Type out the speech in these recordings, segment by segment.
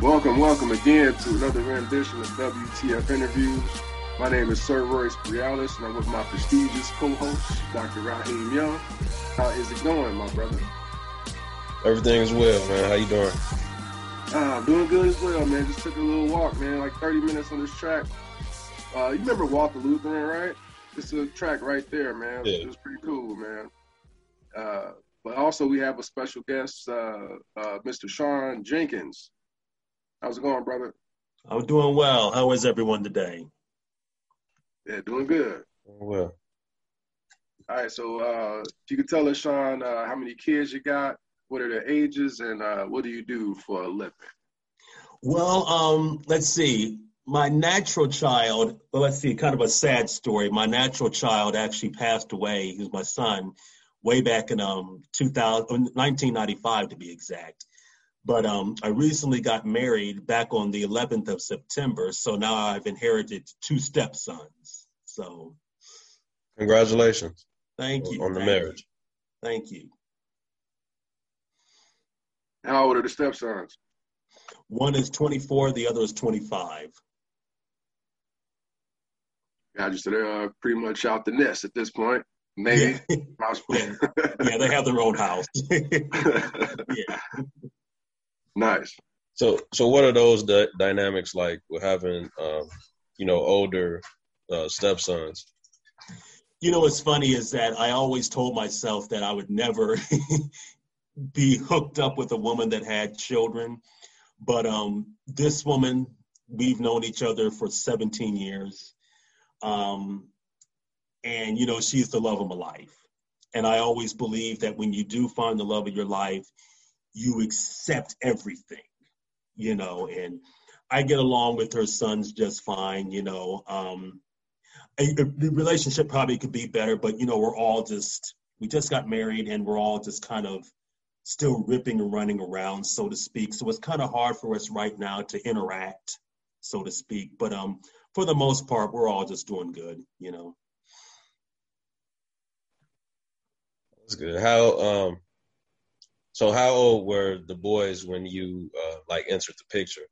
Welcome, welcome again to another rendition of WTF Interviews. My name is Sir Royce Brialis, and I'm with my prestigious co-host, Dr. Raheem Young. How is it going, my brother? Everything's well, man. How you doing? Uh, I'm doing good as well, man. Just took a little walk, man, like 30 minutes on this track. Uh, you remember Walter Lutheran, right? It's a track right there, man. Yeah. It was pretty cool, man. Uh, but also we have a special guest, uh, uh, Mr. Sean Jenkins. How's it going, brother? I'm doing well. How is everyone today? Yeah, doing good. Well. All right, so uh, if you could tell us, Sean, uh, how many kids you got, what are their ages, and uh, what do you do for a living? Well, um, let's see. My natural child, well, let's see, kind of a sad story. My natural child actually passed away. He was my son way back in um, 2000, 1995 to be exact. But um, I recently got married back on the 11th of September, so now I've inherited two stepsons. So, congratulations! Thank you on, the thank marriage. You. Thank you. How old are the stepsons? One is 24, the other is 25. Yeah, just they're uh, pretty much out the nest at this point. Maybe. yeah. yeah, they have their own house. yeah. Nice. So, so what are those d- dynamics like with having, um, you know, older uh, stepsons? You know, what's funny is that I always told myself that I would never be hooked up with a woman that had children, but um, this woman, we've known each other for 17 years, um, and you know, she's the love of my life. And I always believe that when you do find the love of your life, you accept everything, you know, and I get along with her sons just fine, you know. Um, the relationship probably could be better, but you know, we're all just we just got married and we're all just kind of still ripping and running around, so to speak. So it's kind of hard for us right now to interact, so to speak. But um, for the most part, we're all just doing good, you know. That's good. How um so how old were the boys when you uh, like entered the picture?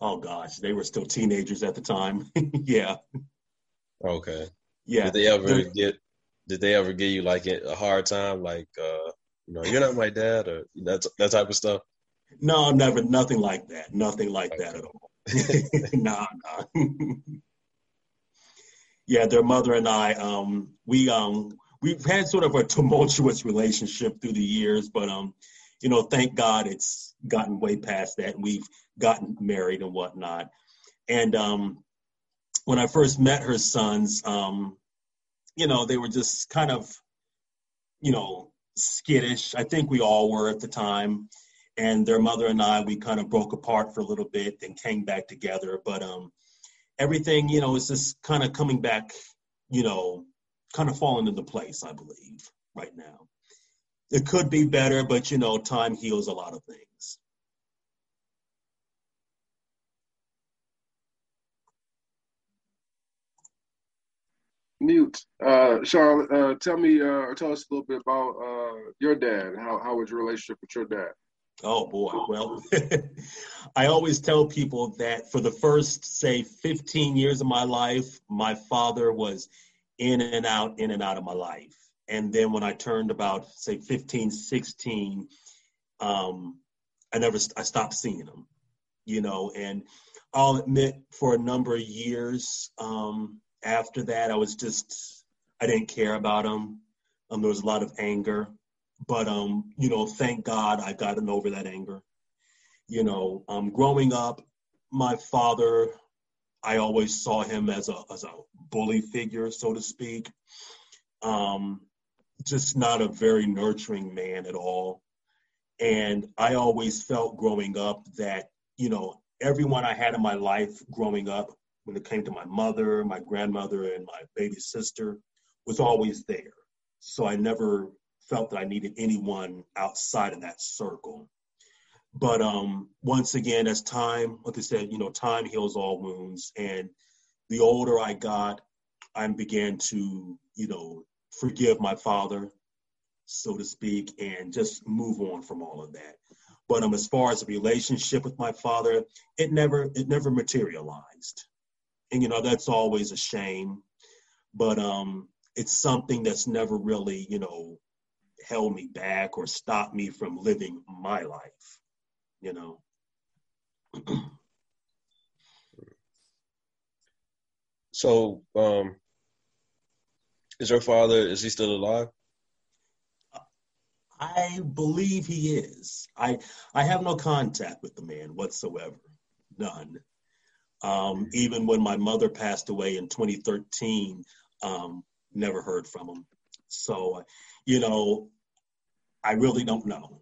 Oh gosh, they were still teenagers at the time. yeah. Okay. Yeah. Did they ever They're, get? Did they ever give you like a hard time, like uh, you know, you're not my dad, or that that type of stuff? No, never. Nothing like that. Nothing like okay. that at all. nah, nah. yeah, their mother and I, um, we um, we've had sort of a tumultuous relationship through the years, but um, you know, thank God it's gotten way past that, and we've gotten married and whatnot. And um, when I first met her sons, um, you know, they were just kind of, you know, skittish. I think we all were at the time. And their mother and I, we kind of broke apart for a little bit and came back together. But um, everything, you know, is just kind of coming back, you know, kind of falling into place, I believe, right now. It could be better, but you know, time heals a lot of things. Mute. Uh, Sean, uh, tell me uh, or tell us a little bit about uh, your dad. How, how was your relationship with your dad? Oh boy. Well, I always tell people that for the first, say, 15 years of my life, my father was in and out, in and out of my life. And then when I turned about, say, 15, 16, um, I never, I stopped seeing them, you know, and I'll admit for a number of years um, after that, I was just, I didn't care about them. Um, there was a lot of anger, but, um, you know, thank God I've gotten over that anger. You know, um, growing up, my father I always saw him as a as a bully figure, so to speak. Um, just not a very nurturing man at all. And I always felt growing up that, you know, everyone I had in my life growing up, when it came to my mother, my grandmother, and my baby sister, was always there. So I never felt that I needed anyone outside of that circle. But um, once again, as time, like I said, you know, time heals all wounds. And the older I got, I began to, you know, forgive my father, so to speak, and just move on from all of that. But um, as far as a relationship with my father, it never it never materialized, and you know that's always a shame. But um, it's something that's never really you know held me back or stopped me from living my life. You know. so, um, is your father is he still alive? I believe he is. I I have no contact with the man whatsoever, none. Um, even when my mother passed away in 2013, um, never heard from him. So, you know, I really don't know.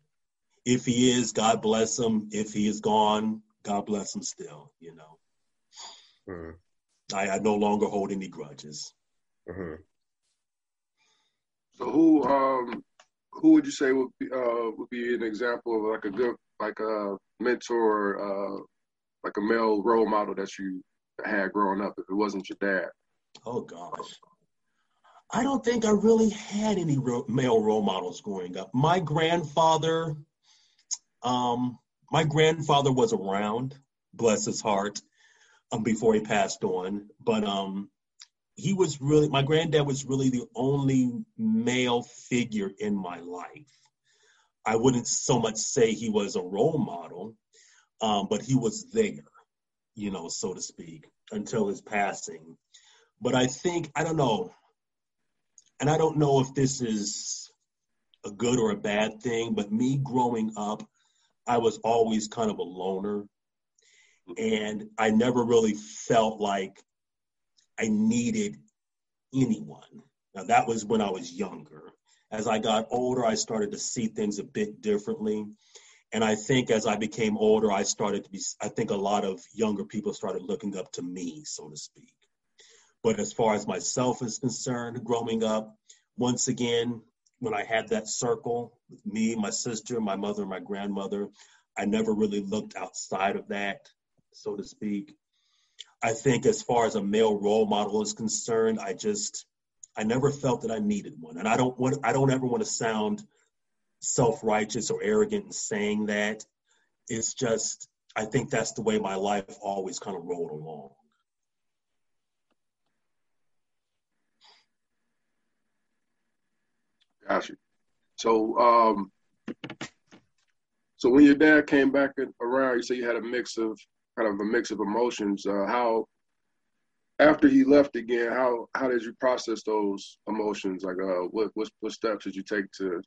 If he is, God bless him. If he is gone, God bless him still, you know. Mm-hmm. I, I, no longer hold any grudges. Mm-hmm. So who um who would you say would be uh would be an example of like a good like a mentor uh like a male role model that you had growing up if it wasn't your dad? Oh gosh. I don't think I really had any ro- male role models growing up. My grandfather, um, my grandfather was around, bless his heart, um, before he passed on. But um, he was really, my granddad was really the only male figure in my life. I wouldn't so much say he was a role model, um, but he was there, you know, so to speak, until his passing. But I think, I don't know, and I don't know if this is a good or a bad thing, but me growing up, I was always kind of a loner. Mm-hmm. And I never really felt like I needed anyone. Now, that was when I was younger. As I got older, I started to see things a bit differently. And I think as I became older, I started to be, I think a lot of younger people started looking up to me, so to speak. But as far as myself is concerned, growing up, once again, when I had that circle me, my sister, my mother, my grandmother, I never really looked outside of that, so to speak. I think as far as a male role model is concerned, I just I never felt that I needed one. And I don't want I don't ever want to sound self-righteous or arrogant in saying that. It's just I think that's the way my life always kind of rolled along. Gotcha. So, um, so when your dad came back around, you said you had a mix of kind of a mix of emotions. Uh, how after he left again, how how did you process those emotions? Like, uh, what what what steps did you take to, you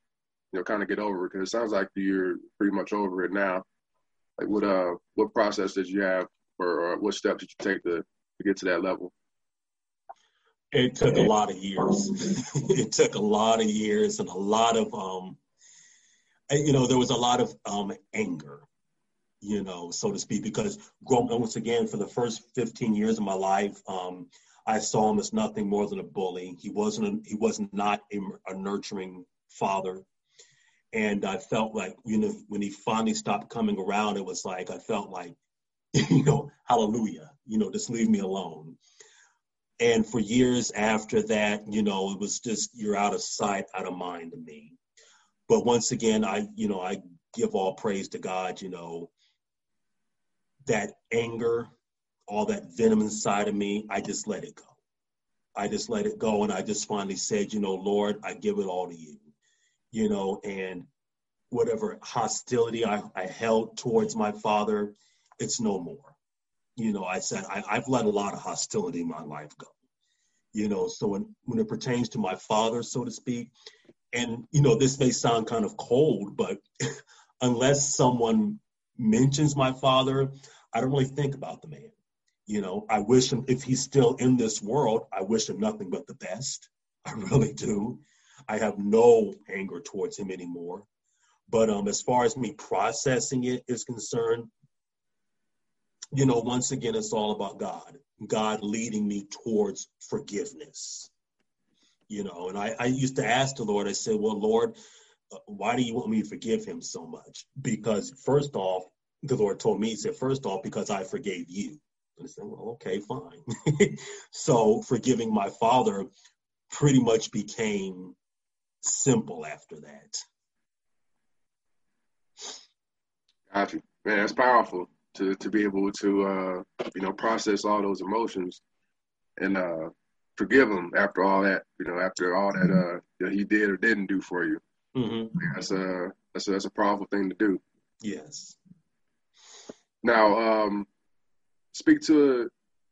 know, kind of get over it? Because it sounds like you're pretty much over it now. Like, what uh, what process did you have, or, or what steps did you take to to get to that level? It took a lot of years. it took a lot of years and a lot of um, you know, there was a lot of um anger you know, so to speak, because growing once again for the first 15 years of my life, um, I saw him as nothing more than a bully. He wasn't a, he was not a, a nurturing father, and I felt like you know when he finally stopped coming around, it was like I felt like, you know, hallelujah, you know, just leave me alone. And for years after that, you know, it was just you're out of sight, out of mind to me. But once again, I, you know, I give all praise to God, you know, that anger, all that venom inside of me, I just let it go. I just let it go. And I just finally said, you know, Lord, I give it all to you, you know, and whatever hostility I, I held towards my father, it's no more. You know, I said, I, I've let a lot of hostility in my life go, you know, so when, when it pertains to my father, so to speak, and, you know, this may sound kind of cold, but unless someone mentions my father, I don't really think about the man. You know, I wish him, if he's still in this world, I wish him nothing but the best. I really do. I have no anger towards him anymore. But um, as far as me processing it is concerned, you know, once again, it's all about God. God leading me towards forgiveness. You know, and I, I used to ask the Lord, I said, Well, Lord, uh, why do you want me to forgive him so much? Because, first off, the Lord told me, He said, first off, because I forgave you. And I said, well, okay, fine. so forgiving my father pretty much became simple after that. Man, that's powerful to to be able to uh, you know process all those emotions and uh, forgive him after all that. You know, after all that uh, that he did or didn't do for you. Mm-hmm. That's a that's a, that's a powerful thing to do. Yes. Now, um, speak to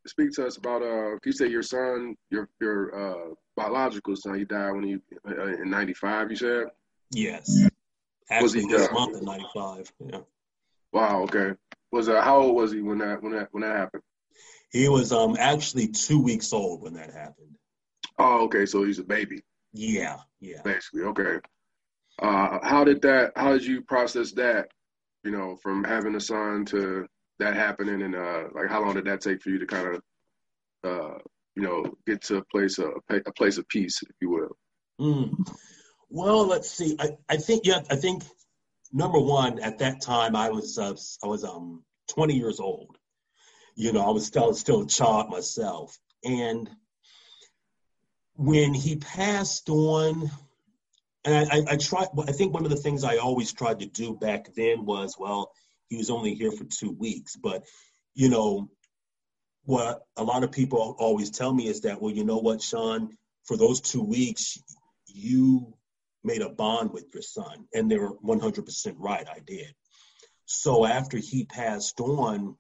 speak to us about uh. You say your son, your your uh, biological son, he died when he uh, in '95. You said. Yes. Actually, was he this uh, month in '95? Yeah. Wow. Okay. Was uh, how old was he when that when that when that happened? He was um actually two weeks old when that happened. Oh, okay. So he's a baby. Yeah. Yeah. Basically, okay. Uh, how did that? How did you process that? You know, from having a son to that happening, and uh, like how long did that take for you to kind of, uh, you know, get to a place of a place of peace, if you will? Mm. Well, let's see. I, I think yeah. I think number one at that time I was uh, I was um 20 years old. You know, I was still still a child myself, and when he passed on, and I, I, I tried. I think one of the things I always tried to do back then was, well, he was only here for two weeks, but you know, what a lot of people always tell me is that, well, you know what, Sean, for those two weeks, you made a bond with your son, and they were 100% right. I did. So after he passed on,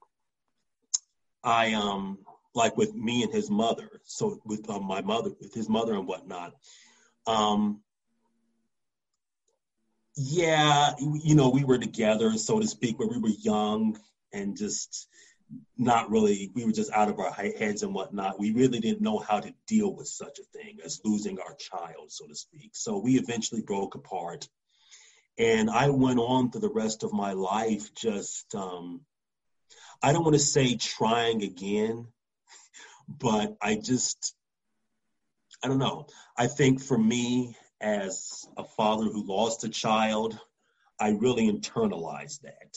I um like with me and his mother. So with um, my mother, with his mother and whatnot. Um, yeah, you know, we were together, so to speak, but we were young and just not really, we were just out of our heads and whatnot. We really didn't know how to deal with such a thing as losing our child, so to speak. So we eventually broke apart. And I went on through the rest of my life just, um, I don't want to say trying again, but I just, I don't know. I think for me, as a father who lost a child, I really internalized that.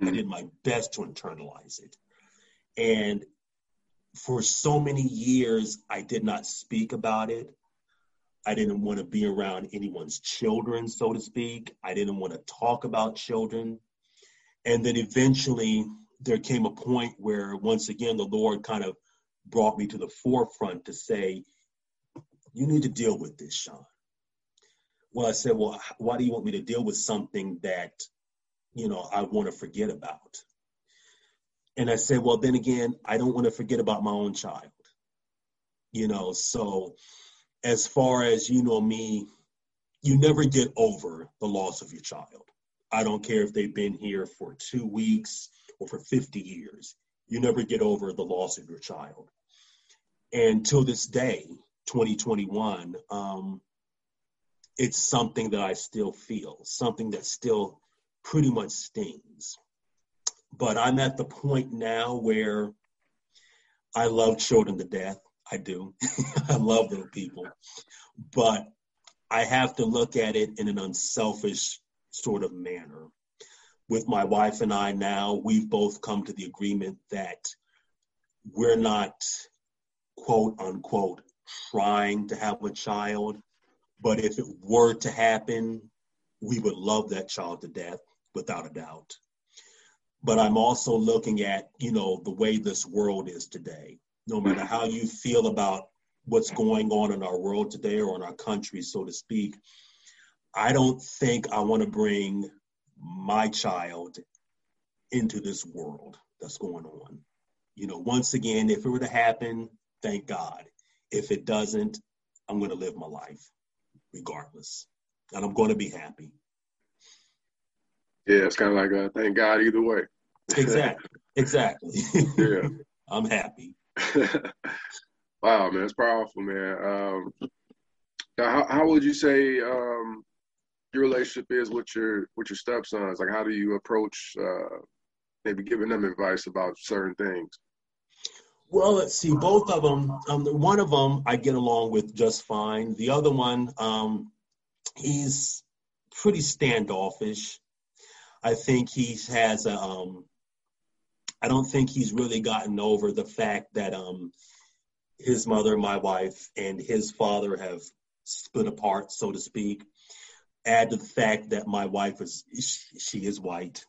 Mm-hmm. I did my best to internalize it. And for so many years, I did not speak about it. I didn't want to be around anyone's children, so to speak. I didn't want to talk about children. And then eventually, there came a point where, once again, the Lord kind of brought me to the forefront to say, You need to deal with this, Sean. Well, I said, Well, why do you want me to deal with something that, you know, I want to forget about? And I said, Well, then again, I don't want to forget about my own child. You know, so as far as you know me, you never get over the loss of your child. I don't care if they've been here for two weeks or for 50 years. You never get over the loss of your child. And till this day, 2021, um, it's something that I still feel, something that still pretty much stings. But I'm at the point now where I love children to death. I do. I love little people. But I have to look at it in an unselfish sort of manner. With my wife and I now, we've both come to the agreement that we're not, quote unquote, trying to have a child. But if it were to happen, we would love that child to death without a doubt. But I'm also looking at, you know, the way this world is today. No matter how you feel about what's going on in our world today or in our country, so to speak, I don't think I want to bring my child into this world that's going on. You know, once again, if it were to happen, thank God. If it doesn't, I'm going to live my life regardless. And I'm going to be happy. Yeah, it's kind of like a thank God either way. Exactly. Exactly. yeah. I'm happy. wow, man, it's powerful, man. Um, how, how would you say um, your relationship is with your with your stepsons? Like, how do you approach uh, maybe giving them advice about certain things? Well, let's see. Both of them. Um, one of them I get along with just fine. The other one, um, he's pretty standoffish. I think he has a. Um, I don't think he's really gotten over the fact that um, his mother, my wife, and his father have split apart, so to speak add to the fact that my wife is she is white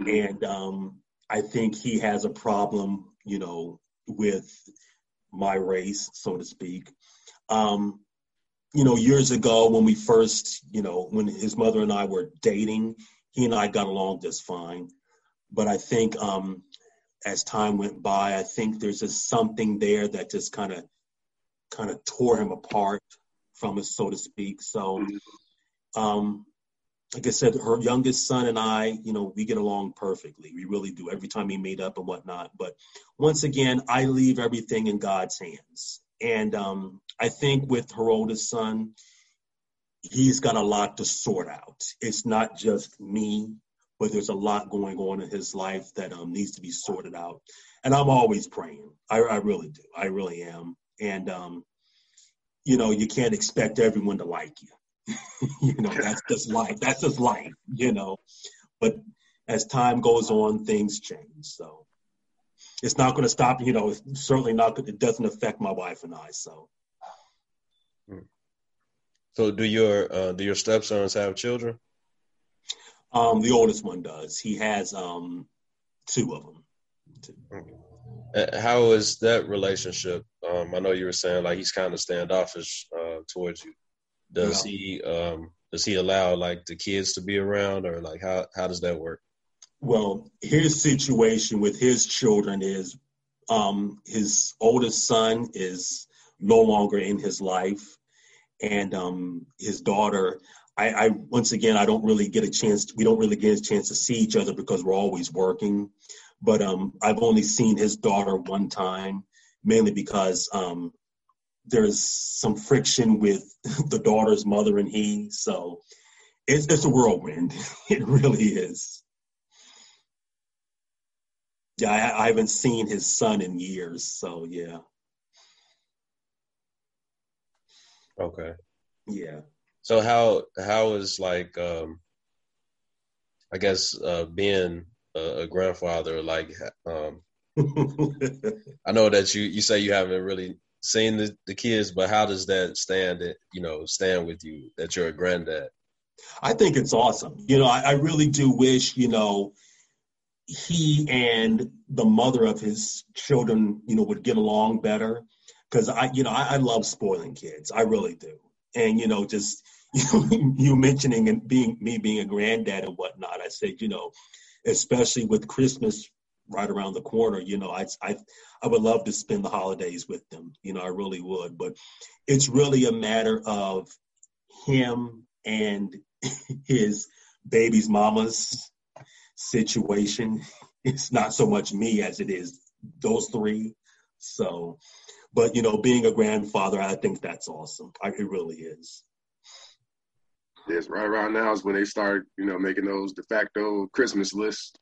Mm-hmm. And um, I think he has a problem, you know, with my race, so to speak. Um, you know, years ago when we first, you know, when his mother and I were dating, he and I got along just fine. But I think um, as time went by, I think there's just something there that just kind of kind of tore him apart from us, so to speak. So, um, like I said, her youngest son and I, you know, we get along perfectly. We really do. Every time we meet up and whatnot. But once again, I leave everything in God's hands. And um, I think with her oldest son, he's got a lot to sort out. It's not just me, but there's a lot going on in his life that um, needs to be sorted out. And I'm always praying. I, I really do. I really am. And um, you know, you can't expect everyone to like you. you know, that's just life. That's just life. You know, but as time goes on, things change. So it's not going to stop. You know, it's certainly not. It doesn't affect my wife and I. So. Hmm. So do your uh, do your stepsons have children? Um, the oldest one does. He has um, two of them. Two. Uh, how is that relationship? Um, I know you were saying like he's kind of standoffish uh, towards you. Does yeah. he um, does he allow like the kids to be around, or like how how does that work? Well, his situation with his children is um, his oldest son is no longer in his life, and um, his daughter I, I, once again I don't really get a chance. We don't really get a chance to see each other because we're always working. But um, I've only seen his daughter one time, mainly because um, there's some friction with the daughter's mother and he. So it's it's a whirlwind. it really is. Yeah, I, I haven't seen his son in years. So yeah. Okay. Yeah. So how how is like um I guess uh being a, a grandfather like um I know that you you say you haven't really seen the, the kids, but how does that stand you know stand with you that you're a granddad? I think it's awesome. You know, I, I really do wish, you know, he and the mother of his children, you know, would get along better. Cause I, you know, I, I love spoiling kids. I really do. And, you know, just you mentioning and being me being a granddad and whatnot, I said, you know, especially with Christmas right around the corner, you know, I, I, I would love to spend the holidays with them. You know, I really would. But it's really a matter of him and his baby's mama's situation. It's not so much me as it is those three. So, but you know, being a grandfather, I think that's awesome. I, it really is. Yes, right around now is when they start, you know, making those de facto Christmas lists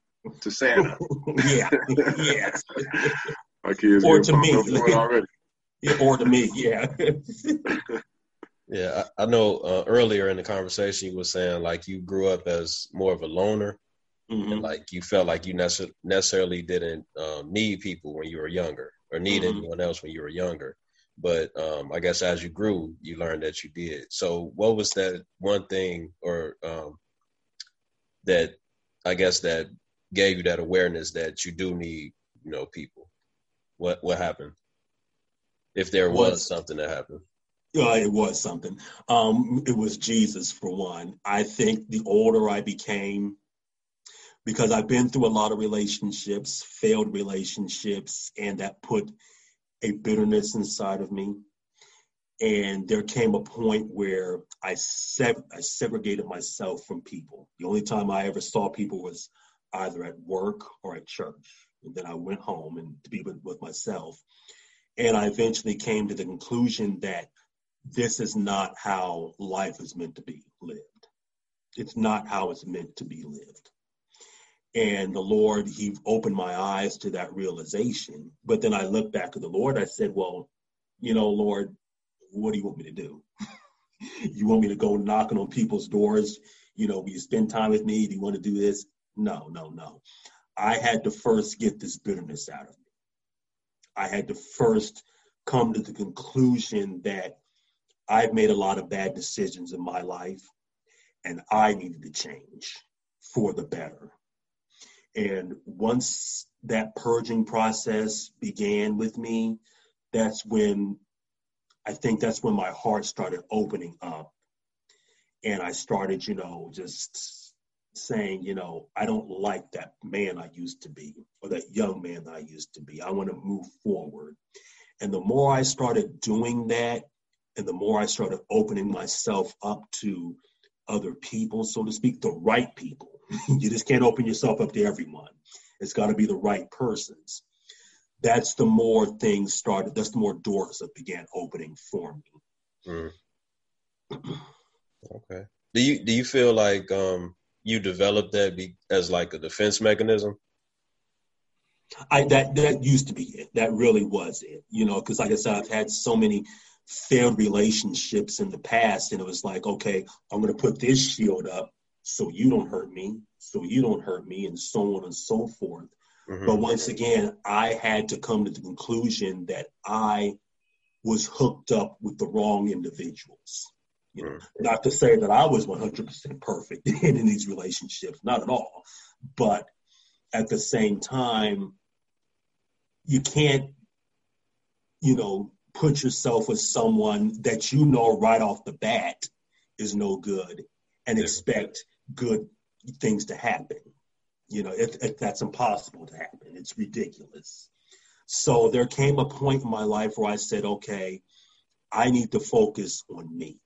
to Santa. yeah, yes. My kids or to me already. Yeah, or to me, yeah. yeah, I, I know. Uh, earlier in the conversation, you were saying like you grew up as more of a loner, mm-hmm. and like you felt like you nece- necessarily didn't um, need people when you were younger, or need mm-hmm. anyone else when you were younger but um, I guess as you grew, you learned that you did. So, what was that one thing, or um, that I guess that gave you that awareness that you do need, you know, people? What what happened? If there was, was something that happened. Yeah, it was something. Um, it was Jesus for one. I think the older I became, because I've been through a lot of relationships, failed relationships, and that put a bitterness inside of me. And there came a point where I, se- I segregated myself from people. The only time I ever saw people was either at work or at church. And then I went home and to be with, with myself. And I eventually came to the conclusion that this is not how life is meant to be lived. It's not how it's meant to be lived. And the Lord, He opened my eyes to that realization. But then I looked back at the Lord. I said, Well, you know, Lord, what do you want me to do? you want me to go knocking on people's doors? You know, will you spend time with me? Do you want to do this? No, no, no. I had to first get this bitterness out of me. I had to first come to the conclusion that I've made a lot of bad decisions in my life and I needed to change for the better. And once that purging process began with me, that's when I think that's when my heart started opening up. And I started, you know, just saying, you know, I don't like that man I used to be or that young man that I used to be. I want to move forward. And the more I started doing that, and the more I started opening myself up to other people, so to speak, the right people, you just can't open yourself up to everyone. It's got to be the right persons. That's the more things started, that's the more doors that began opening for me. Mm. okay. Do you do you feel like um you developed that be, as like a defense mechanism? I that that used to be it. That really was it. You know, because like I said, I've had so many failed relationships in the past, and it was like, okay, I'm going to put this shield up so you don't hurt me, so you don't hurt me, and so on and so forth. Mm-hmm. But once again, I had to come to the conclusion that I was hooked up with the wrong individuals. You know, mm-hmm. not to say that I was 100% perfect in, in these relationships, not at all. But at the same time, you can't, you know, put yourself with someone that you know right off the bat is no good and yeah. expect good things to happen. You know, if, if that's impossible to happen, it's ridiculous. So there came a point in my life where I said, okay, I need to focus on me.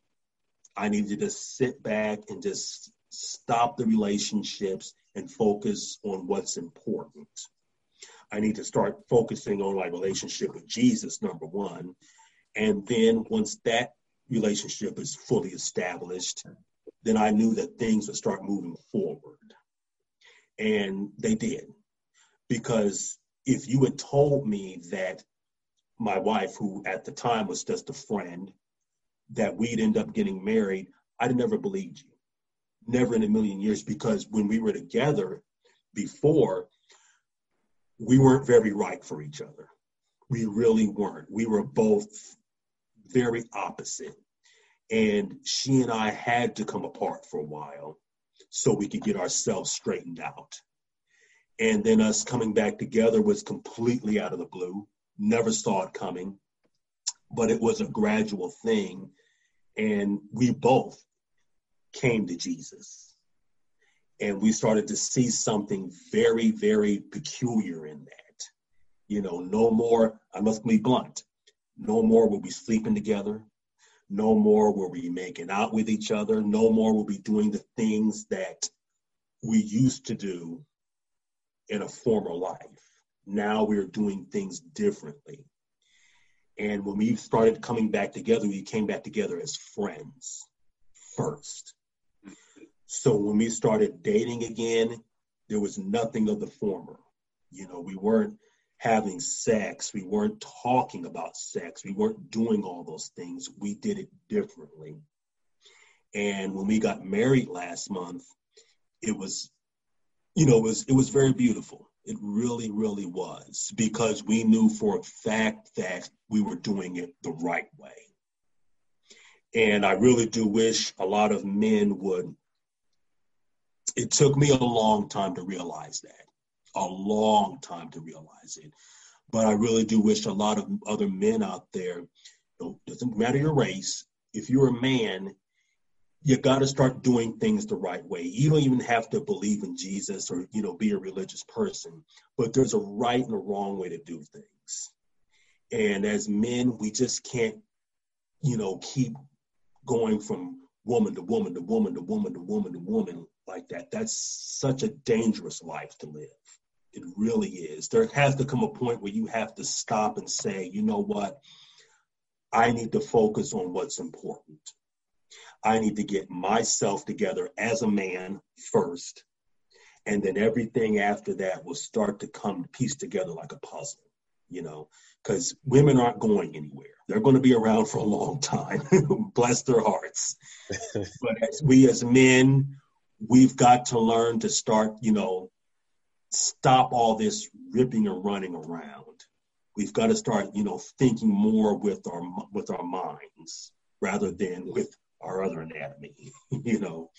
I need to just sit back and just stop the relationships and focus on what's important. I need to start focusing on my relationship with Jesus, number one. And then once that relationship is fully established, then I knew that things would start moving forward. And they did. Because if you had told me that my wife, who at the time was just a friend, that we'd end up getting married, I'd never believed you. Never in a million years. Because when we were together before, we weren't very right for each other. We really weren't. We were both very opposite. And she and I had to come apart for a while so we could get ourselves straightened out. And then us coming back together was completely out of the blue. Never saw it coming, but it was a gradual thing. And we both came to Jesus. And we started to see something very, very peculiar in that. You know, no more, I must be blunt, no more will we sleeping together. No more will we making out with each other. No more will we doing the things that we used to do in a former life. Now we're doing things differently. And when we started coming back together, we came back together as friends first. So when we started dating again, there was nothing of the former. You know, we weren't having sex. We weren't talking about sex. We weren't doing all those things. We did it differently. And when we got married last month, it was, you know, it was it was very beautiful. It really, really was because we knew for a fact that we were doing it the right way. And I really do wish a lot of men would. It took me a long time to realize that a long time to realize it. But I really do wish a lot of other men out there, doesn't matter your race, if you're a man, you got to start doing things the right way. You don't even have to believe in Jesus or you know be a religious person, but there's a right and a wrong way to do things. And as men, we just can't, you know, keep going from woman to woman to woman to woman to woman to woman like that. That's such a dangerous life to live. It really is. There has to come a point where you have to stop and say, you know what? I need to focus on what's important. I need to get myself together as a man first. And then everything after that will start to come piece together like a puzzle, you know, because women aren't going anywhere. They're going to be around for a long time. Bless their hearts. but as we as men, we've got to learn to start, you know, stop all this ripping and running around. We've got to start, you know, thinking more with our with our minds rather than with our other anatomy, you know.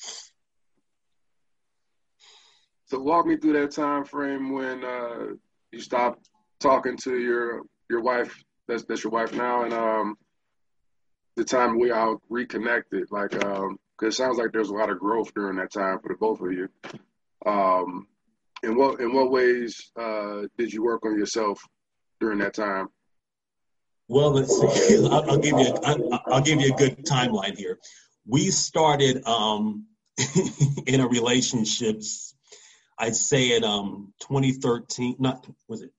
So walk me through that time frame when uh, you stopped talking to your your wife. That's that's your wife now, and um, the time we all reconnected. Like, um, cause it sounds like there's a lot of growth during that time for the both of you. Um, in what in what ways uh, did you work on yourself during that time? Well, let's see. I'll, I'll give you a, I'll, I'll give you a good timeline here. We started um, in a relationships. I'd say in um, 2013. Not was it?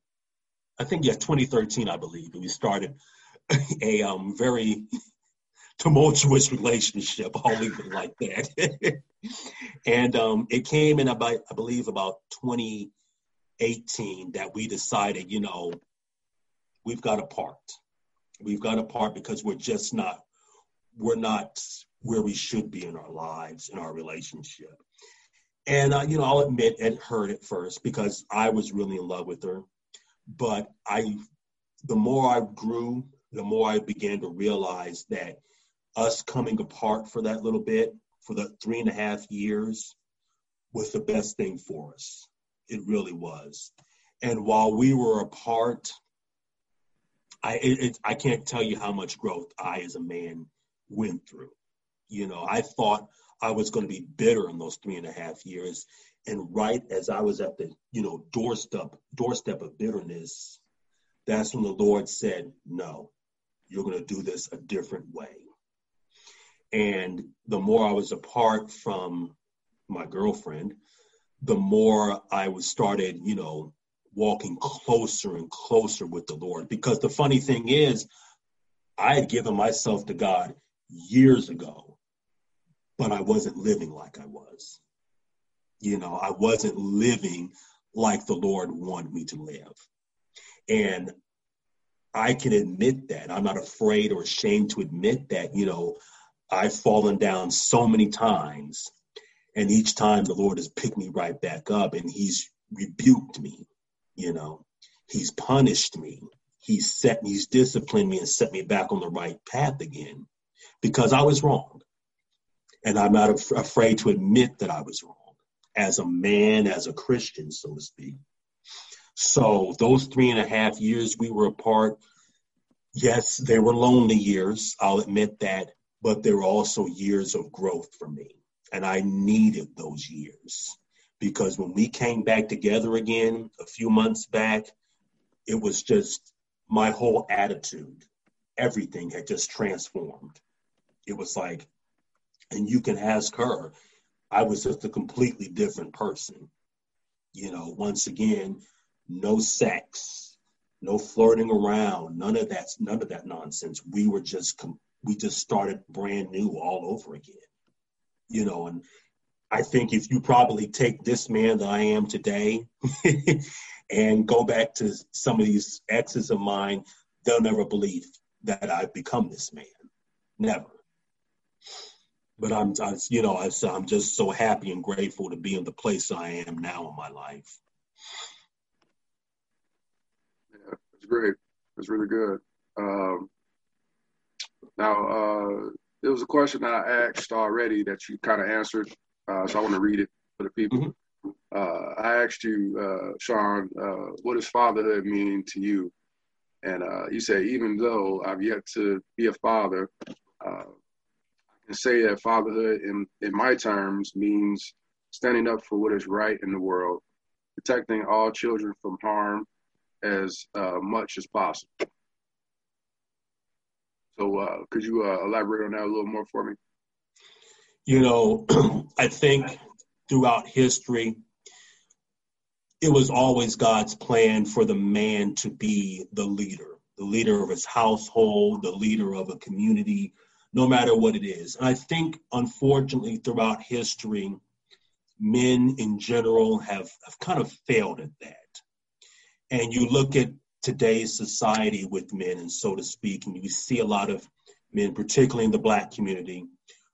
I think yeah, 2013, I believe. We started a um, very tumultuous relationship. I'll leave it like that. and um, it came in about, I believe, about 2018 that we decided, you know, we've got to part. We've got to part because we're just not, we're not where we should be in our lives, in our relationship. And, uh, you know, I'll admit it hurt at first because I was really in love with her. But I, the more I grew, the more I began to realize that us coming apart for that little bit, for the three and a half years, was the best thing for us. It really was. And while we were apart, I it, I can't tell you how much growth I, as a man, went through. You know, I thought I was going to be bitter in those three and a half years, and right as I was at the you know doorstep doorstep of bitterness, that's when the Lord said, "No, you're going to do this a different way." And the more I was apart from my girlfriend, the more I was started, you know, walking closer and closer with the Lord. Because the funny thing is, I had given myself to God years ago, but I wasn't living like I was. You know, I wasn't living like the Lord wanted me to live. And I can admit that. I'm not afraid or ashamed to admit that, you know, I've fallen down so many times, and each time the Lord has picked me right back up and He's rebuked me, you know, He's punished me, He's set, me, He's disciplined me and set me back on the right path again because I was wrong. And I'm not af- afraid to admit that I was wrong as a man, as a Christian, so to speak. So those three and a half years we were apart, yes, they were lonely years. I'll admit that but there were also years of growth for me. And I needed those years because when we came back together again a few months back, it was just my whole attitude, everything had just transformed. It was like, and you can ask her, I was just a completely different person. You know, once again, no sex, no flirting around, none of that, none of that nonsense. We were just we just started brand new all over again. You know, and I think if you probably take this man that I am today and go back to some of these exes of mine, they'll never believe that I've become this man. Never. But I'm, I, you know, I, I'm just so happy and grateful to be in the place I am now in my life. Yeah, it's great. It's really good. Um, now, uh, there was a question I asked already that you kind of answered, uh, so I want to read it for the people. Mm-hmm. Uh, I asked you, uh, Sean, uh, what does fatherhood mean to you? And uh, you said, even though I've yet to be a father, I can say that fatherhood, in, in my terms, means standing up for what is right in the world, protecting all children from harm as much as possible. So uh, could you uh, elaborate on that a little more for me? You know, I think throughout history, it was always God's plan for the man to be the leader, the leader of his household, the leader of a community, no matter what it is. And I think, unfortunately, throughout history, men in general have, have kind of failed at that. And you look at today's society with men, and so to speak. And you see a lot of men, particularly in the black community,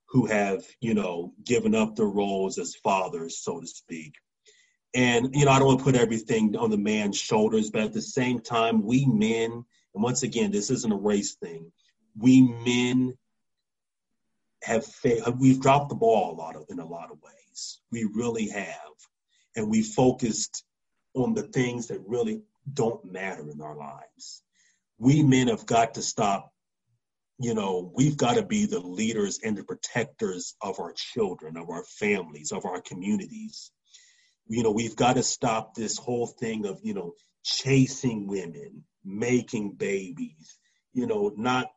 who have, you know, given up their roles as fathers, so to speak. And, you know, I don't want to put everything on the man's shoulders, but at the same time, we men, and once again, this isn't a race thing, we men have failed, we've dropped the ball a lot of, in a lot of ways. We really have. and we focused on the things that really don't matter in our lives. We men have got to stop, you know, we've got to be the leaders and the protectors of our children, of our families, of our communities. You know, we've got to stop this whole thing of, you know, chasing women, making babies, you know, not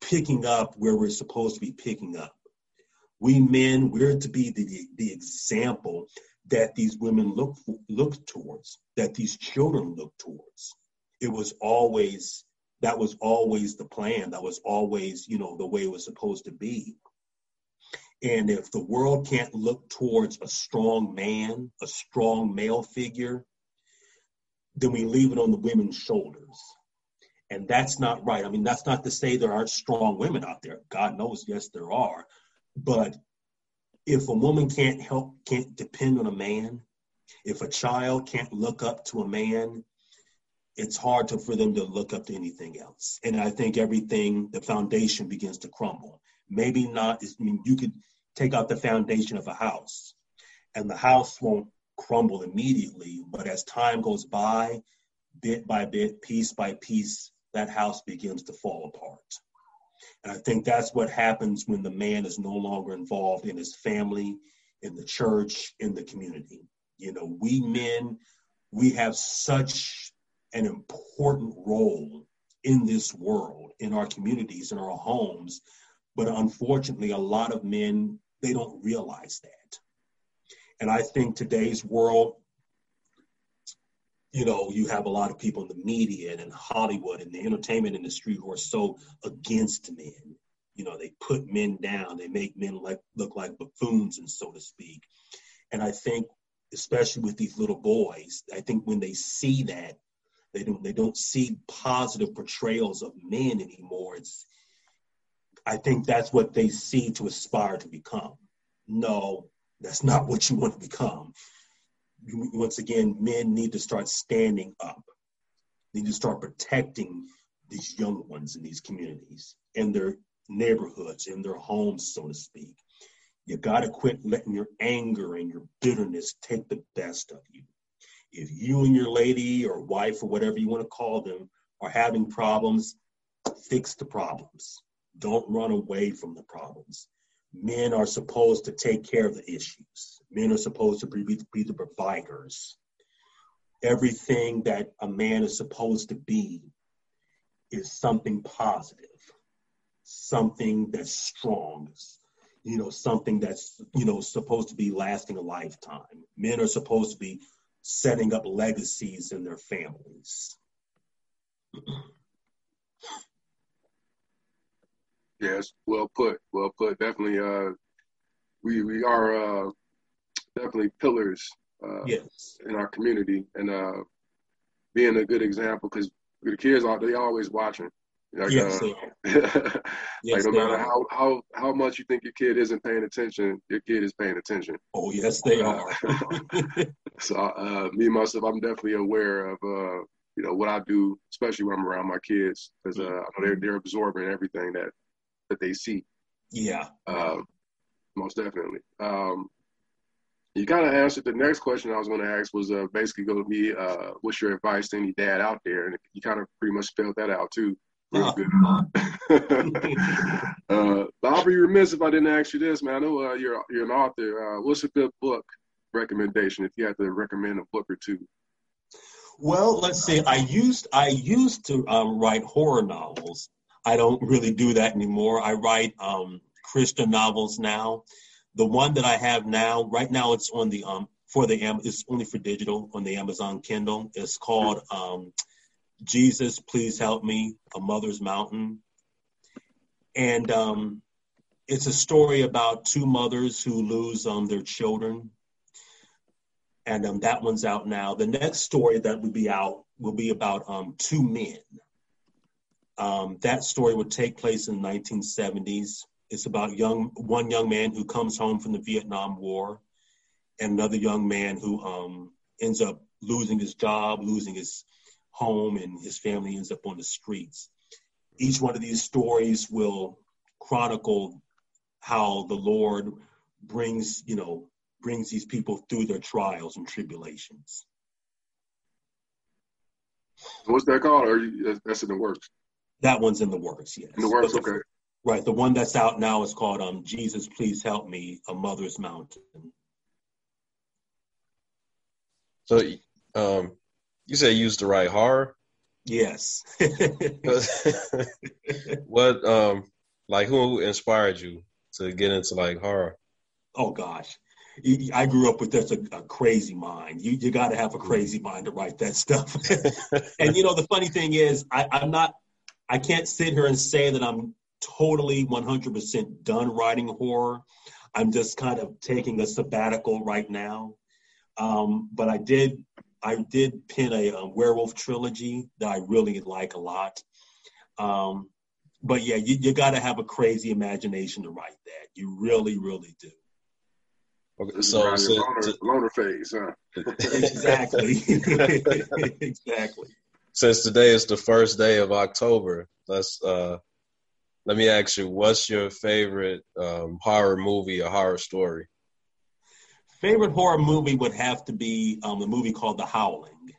picking up where we're supposed to be picking up. We men, we're to be the, the example that these women look look towards, that these children look towards. It was always that was always the plan. That was always, you know, the way it was supposed to be. And if the world can't look towards a strong man, a strong male figure, then we leave it on the women's shoulders. And that's not right. I mean, that's not to say there aren't strong women out there. God knows, yes, there are. But if a woman can't help, can't depend on a man, if a child can't look up to a man, it's hard to, for them to look up to anything else. And I think everything, the foundation begins to crumble. Maybe not, I mean, you could take out the foundation of a house and the house won't crumble immediately, but as time goes by, bit by bit, piece by piece, that house begins to fall apart. And I think that's what happens when the man is no longer involved in his family, in the church, in the community. You know, we men, we have such an important role in this world, in our communities, in our homes. But unfortunately, a lot of men, they don't realize that. And I think today's world, you know, you have a lot of people in the media and in Hollywood and the entertainment industry who are so against men. You know, they put men down, they make men like look like buffoons, and so to speak. And I think, especially with these little boys, I think when they see that, they don't they don't see positive portrayals of men anymore. It's I think that's what they see to aspire to become. No, that's not what you want to become once again, men need to start standing up, They need to start protecting these young ones in these communities, in their neighborhoods, in their homes, so to speak. You got to quit letting your anger and your bitterness take the best of you. If you and your lady or wife or whatever you want to call them are having problems, fix the problems. Don't run away from the problems men are supposed to take care of the issues. Men are supposed to be, be the providers. Everything that a man is supposed to be is something positive, something that's strong, you know, something that's, you know, supposed to be lasting a lifetime. Men are supposed to be setting up legacies in their families. Yes, well put, well put. Definitely, uh, we we are uh, definitely pillars uh, yes. in our community, and uh, being a good example because the kids are they always watching. Like, yes, uh, like yes, no matter how, how how much you think your kid isn't paying attention, your kid is paying attention. Oh yes, they are. so uh, me myself, I'm definitely aware of uh, you know what I do, especially when I'm around my kids, because uh, I know they're they're absorbing everything that that they see. Yeah. Um, most definitely. Um, you kind of answered the next question I was going to ask was uh, basically going to be uh, what's your advice to any dad out there, and you kind of pretty much spelled that out too. Good. uh, but I'll be remiss if I didn't ask you this, man. I know uh, you're you're an author. Uh, what's a good book recommendation if you had to recommend a book or two? Well, let's see. I used I used to um, write horror novels, I don't really do that anymore. I write um, Christian novels now. The one that I have now, right now, it's on the um for the it's only for digital on the Amazon Kindle. It's called um, Jesus, Please Help Me, A Mother's Mountain, and um, it's a story about two mothers who lose um, their children, and um, that one's out now. The next story that will be out will be about um, two men um, that story would take place in the 1970s. It's about young one young man who comes home from the Vietnam War, and another young man who um, ends up losing his job, losing his home, and his family ends up on the streets. Each one of these stories will chronicle how the Lord brings, you know, brings these people through their trials and tribulations. What's that called? You, that's in the works? That one's in the works. Yes. In the works. okay. Right. The one that's out now is called um, "Jesus, Please Help Me: A Mother's Mountain." So, um, you say you used to write horror? Yes. what, um, like, who inspired you to get into like horror? Oh gosh, I grew up with just a, a crazy mind. You you got to have a crazy mind to write that stuff. and you know the funny thing is, I, I'm not. I can't sit here and say that I'm totally 100% done writing horror. I'm just kind of taking a sabbatical right now. Um, but I did I did pen a, a, werewolf trilogy that I really like a lot. Um, but yeah, you, you got to have a crazy imagination to write that. You really, really do. Okay, so, so loner, loner phase, huh? exactly, exactly. Since today is the first day of October, let's uh, let me ask you, what's your favorite um, horror movie or horror story? Favorite horror movie would have to be um, a movie called The Howling.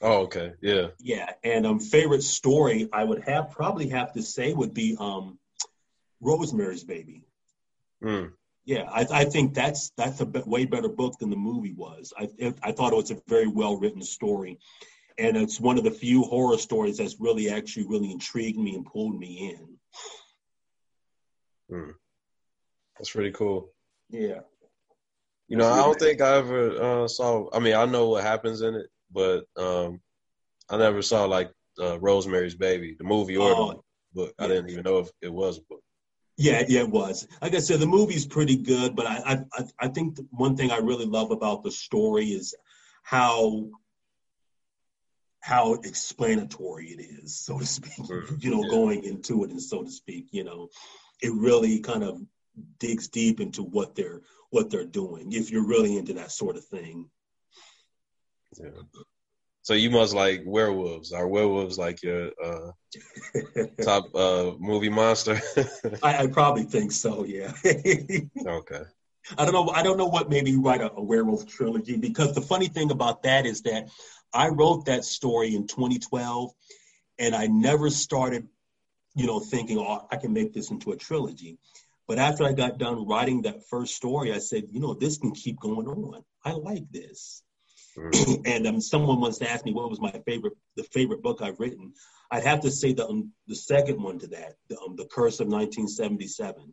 Oh, okay, yeah, yeah. And um, favorite story I would have probably have to say would be um, Rosemary's Baby. Mm. Yeah, I, I, think that's that's a way better book than the movie was. I I thought it was a very well written story, and it's one of the few horror stories that's really actually really intrigued me and pulled me in. Hmm. That's pretty cool. Yeah. You know, I don't think I ever uh, saw. I mean, I know what happens in it, but um, I never saw like uh, Rosemary's Baby, the movie or oh, the book. I didn't even know if it was a book. Yeah, yeah, it was. Like I said, the movie's pretty good, but I, I, I think one thing I really love about the story is how how explanatory it is, so to speak. Mm-hmm. You know, yeah. going into it and so to speak. You know, it really kind of digs deep into what they're what they're doing if you're really into that sort of thing. Yeah. So you must like werewolves. Are werewolves like your uh, top uh, movie monster? I, I, probably think so. Yeah. okay. I don't know. I don't know what made me write a, a werewolf trilogy because the funny thing about that is that I wrote that story in 2012, and I never started you know, thinking, oh, I can make this into a trilogy. But after I got done writing that first story, I said, you know, this can keep going on. I like this. Mm-hmm. and um, someone once asked me what was my favorite, the favorite book I've written. I'd have to say the um, the second one to that, the, um, the Curse of 1977.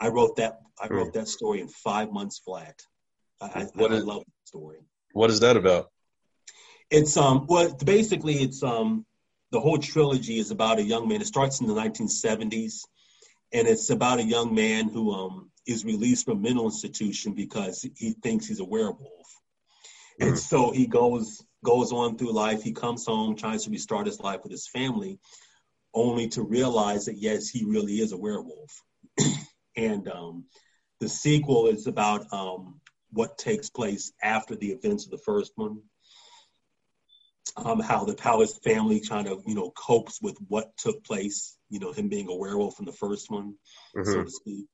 I wrote that. I mm. wrote that story in five months flat. I, what I, is, love that story. What is that about? It's um well basically it's um the whole trilogy is about a young man. It starts in the 1970s, and it's about a young man who um, is released from a mental institution because he thinks he's a werewolf. Mm. And so he goes goes on through life. He comes home, tries to restart his life with his family, only to realize that yes, he really is a werewolf. and um, the sequel is about um, what takes place after the events of the first one um, how the his family kind of you know copes with what took place. You know, him being a werewolf in the first one, mm-hmm. so to speak.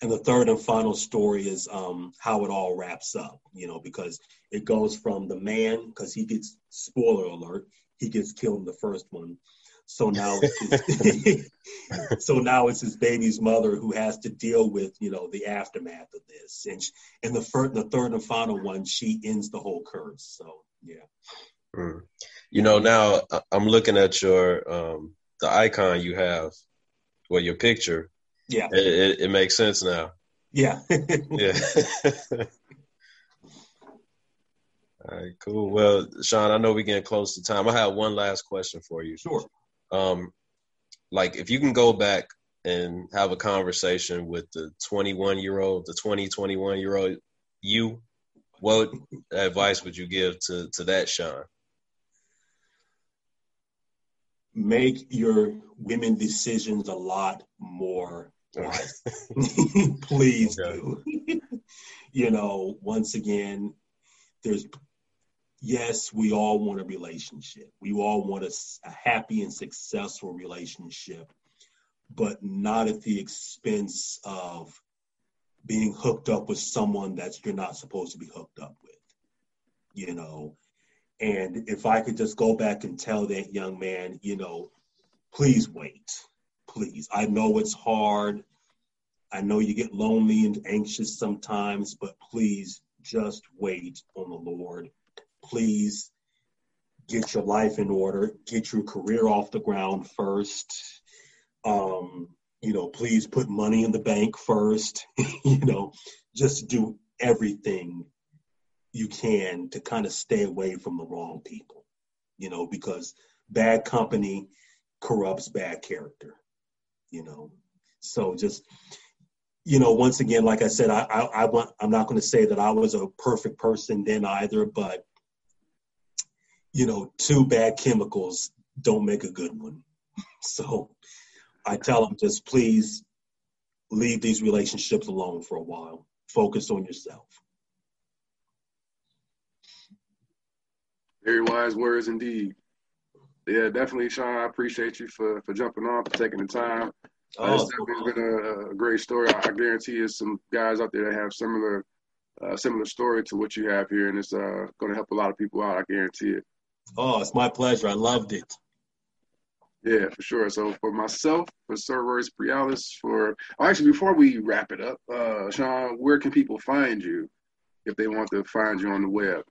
And the third and final story is um, how it all wraps up. You know, because it goes from the man because he gets spoiler alert he gets killed in the first one. So now, his, so now it's his baby's mother who has to deal with you know the aftermath of this. And she, in the first, the third and final one, she ends the whole curse. So yeah. Mm. You know, now I'm looking at your um, the icon you have, well, your picture. Yeah, it, it, it makes sense now. Yeah. yeah. All right, cool. Well, Sean, I know we're getting close to time. I have one last question for you. Sure. Um, like if you can go back and have a conversation with the 21 year old, the 20, 21 year old you, what advice would you give to to that Sean? make your women decisions a lot more wise. Please okay. do. you know, once again, there's yes, we all want a relationship. We all want a, a happy and successful relationship, but not at the expense of being hooked up with someone that you're not supposed to be hooked up with. You know, and if I could just go back and tell that young man, you know, please wait, please. I know it's hard. I know you get lonely and anxious sometimes, but please just wait on the Lord. Please get your life in order, get your career off the ground first. Um, you know, please put money in the bank first. you know, just do everything you can to kind of stay away from the wrong people, you know, because bad company corrupts bad character, you know. So just, you know, once again, like I said, I, I, I want, I'm not going to say that I was a perfect person then either, but, you know, two bad chemicals don't make a good one. So I tell them just please leave these relationships alone for a while. Focus on yourself. Very wise words indeed. Yeah, definitely, Sean. I appreciate you for for jumping on, for taking the time. Uh, it's definitely been a, a, great story. I, guarantee there's some guys out there that have similar uh, similar story to what you have here, and it's uh, going to help a lot of people out. I guarantee it. Oh, it's my pleasure. I loved it. Yeah, for sure. So for myself, for Sir Royce Prialis, for oh, actually before we wrap it up, uh, Sean, where can people find you if they want to find you on the web?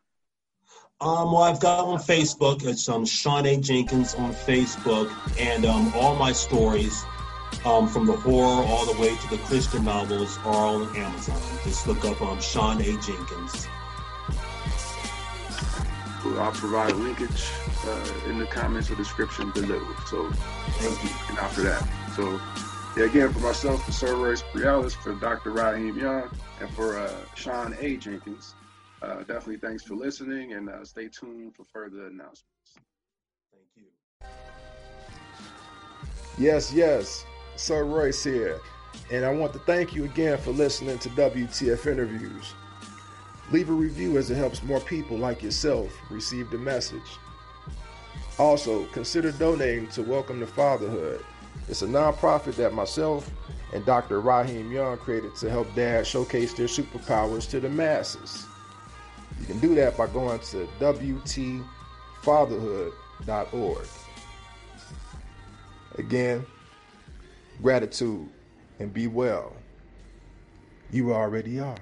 Um, well, I've got on Facebook. It's um, Sean A. Jenkins on Facebook, and um, all my stories, um, from the horror all the way to the Christian novels, are all on Amazon. Just look up um, Sean A. Jenkins. I'll provide a linkage uh, in the comments or description below. So thank you and after that. So yeah, again for myself, for Sir Royce Prialis, for Dr. Raheem Young, and for uh, Sean A. Jenkins. Uh, definitely thanks for listening and uh, stay tuned for further announcements. Thank you. Yes, yes. Sir Royce here. And I want to thank you again for listening to WTF Interviews. Leave a review as it helps more people like yourself receive the message. Also, consider donating to Welcome to Fatherhood. It's a nonprofit that myself and Dr. Raheem Young created to help dads showcase their superpowers to the masses. You can do that by going to WTFatherhood.org. Again, gratitude and be well. You already are.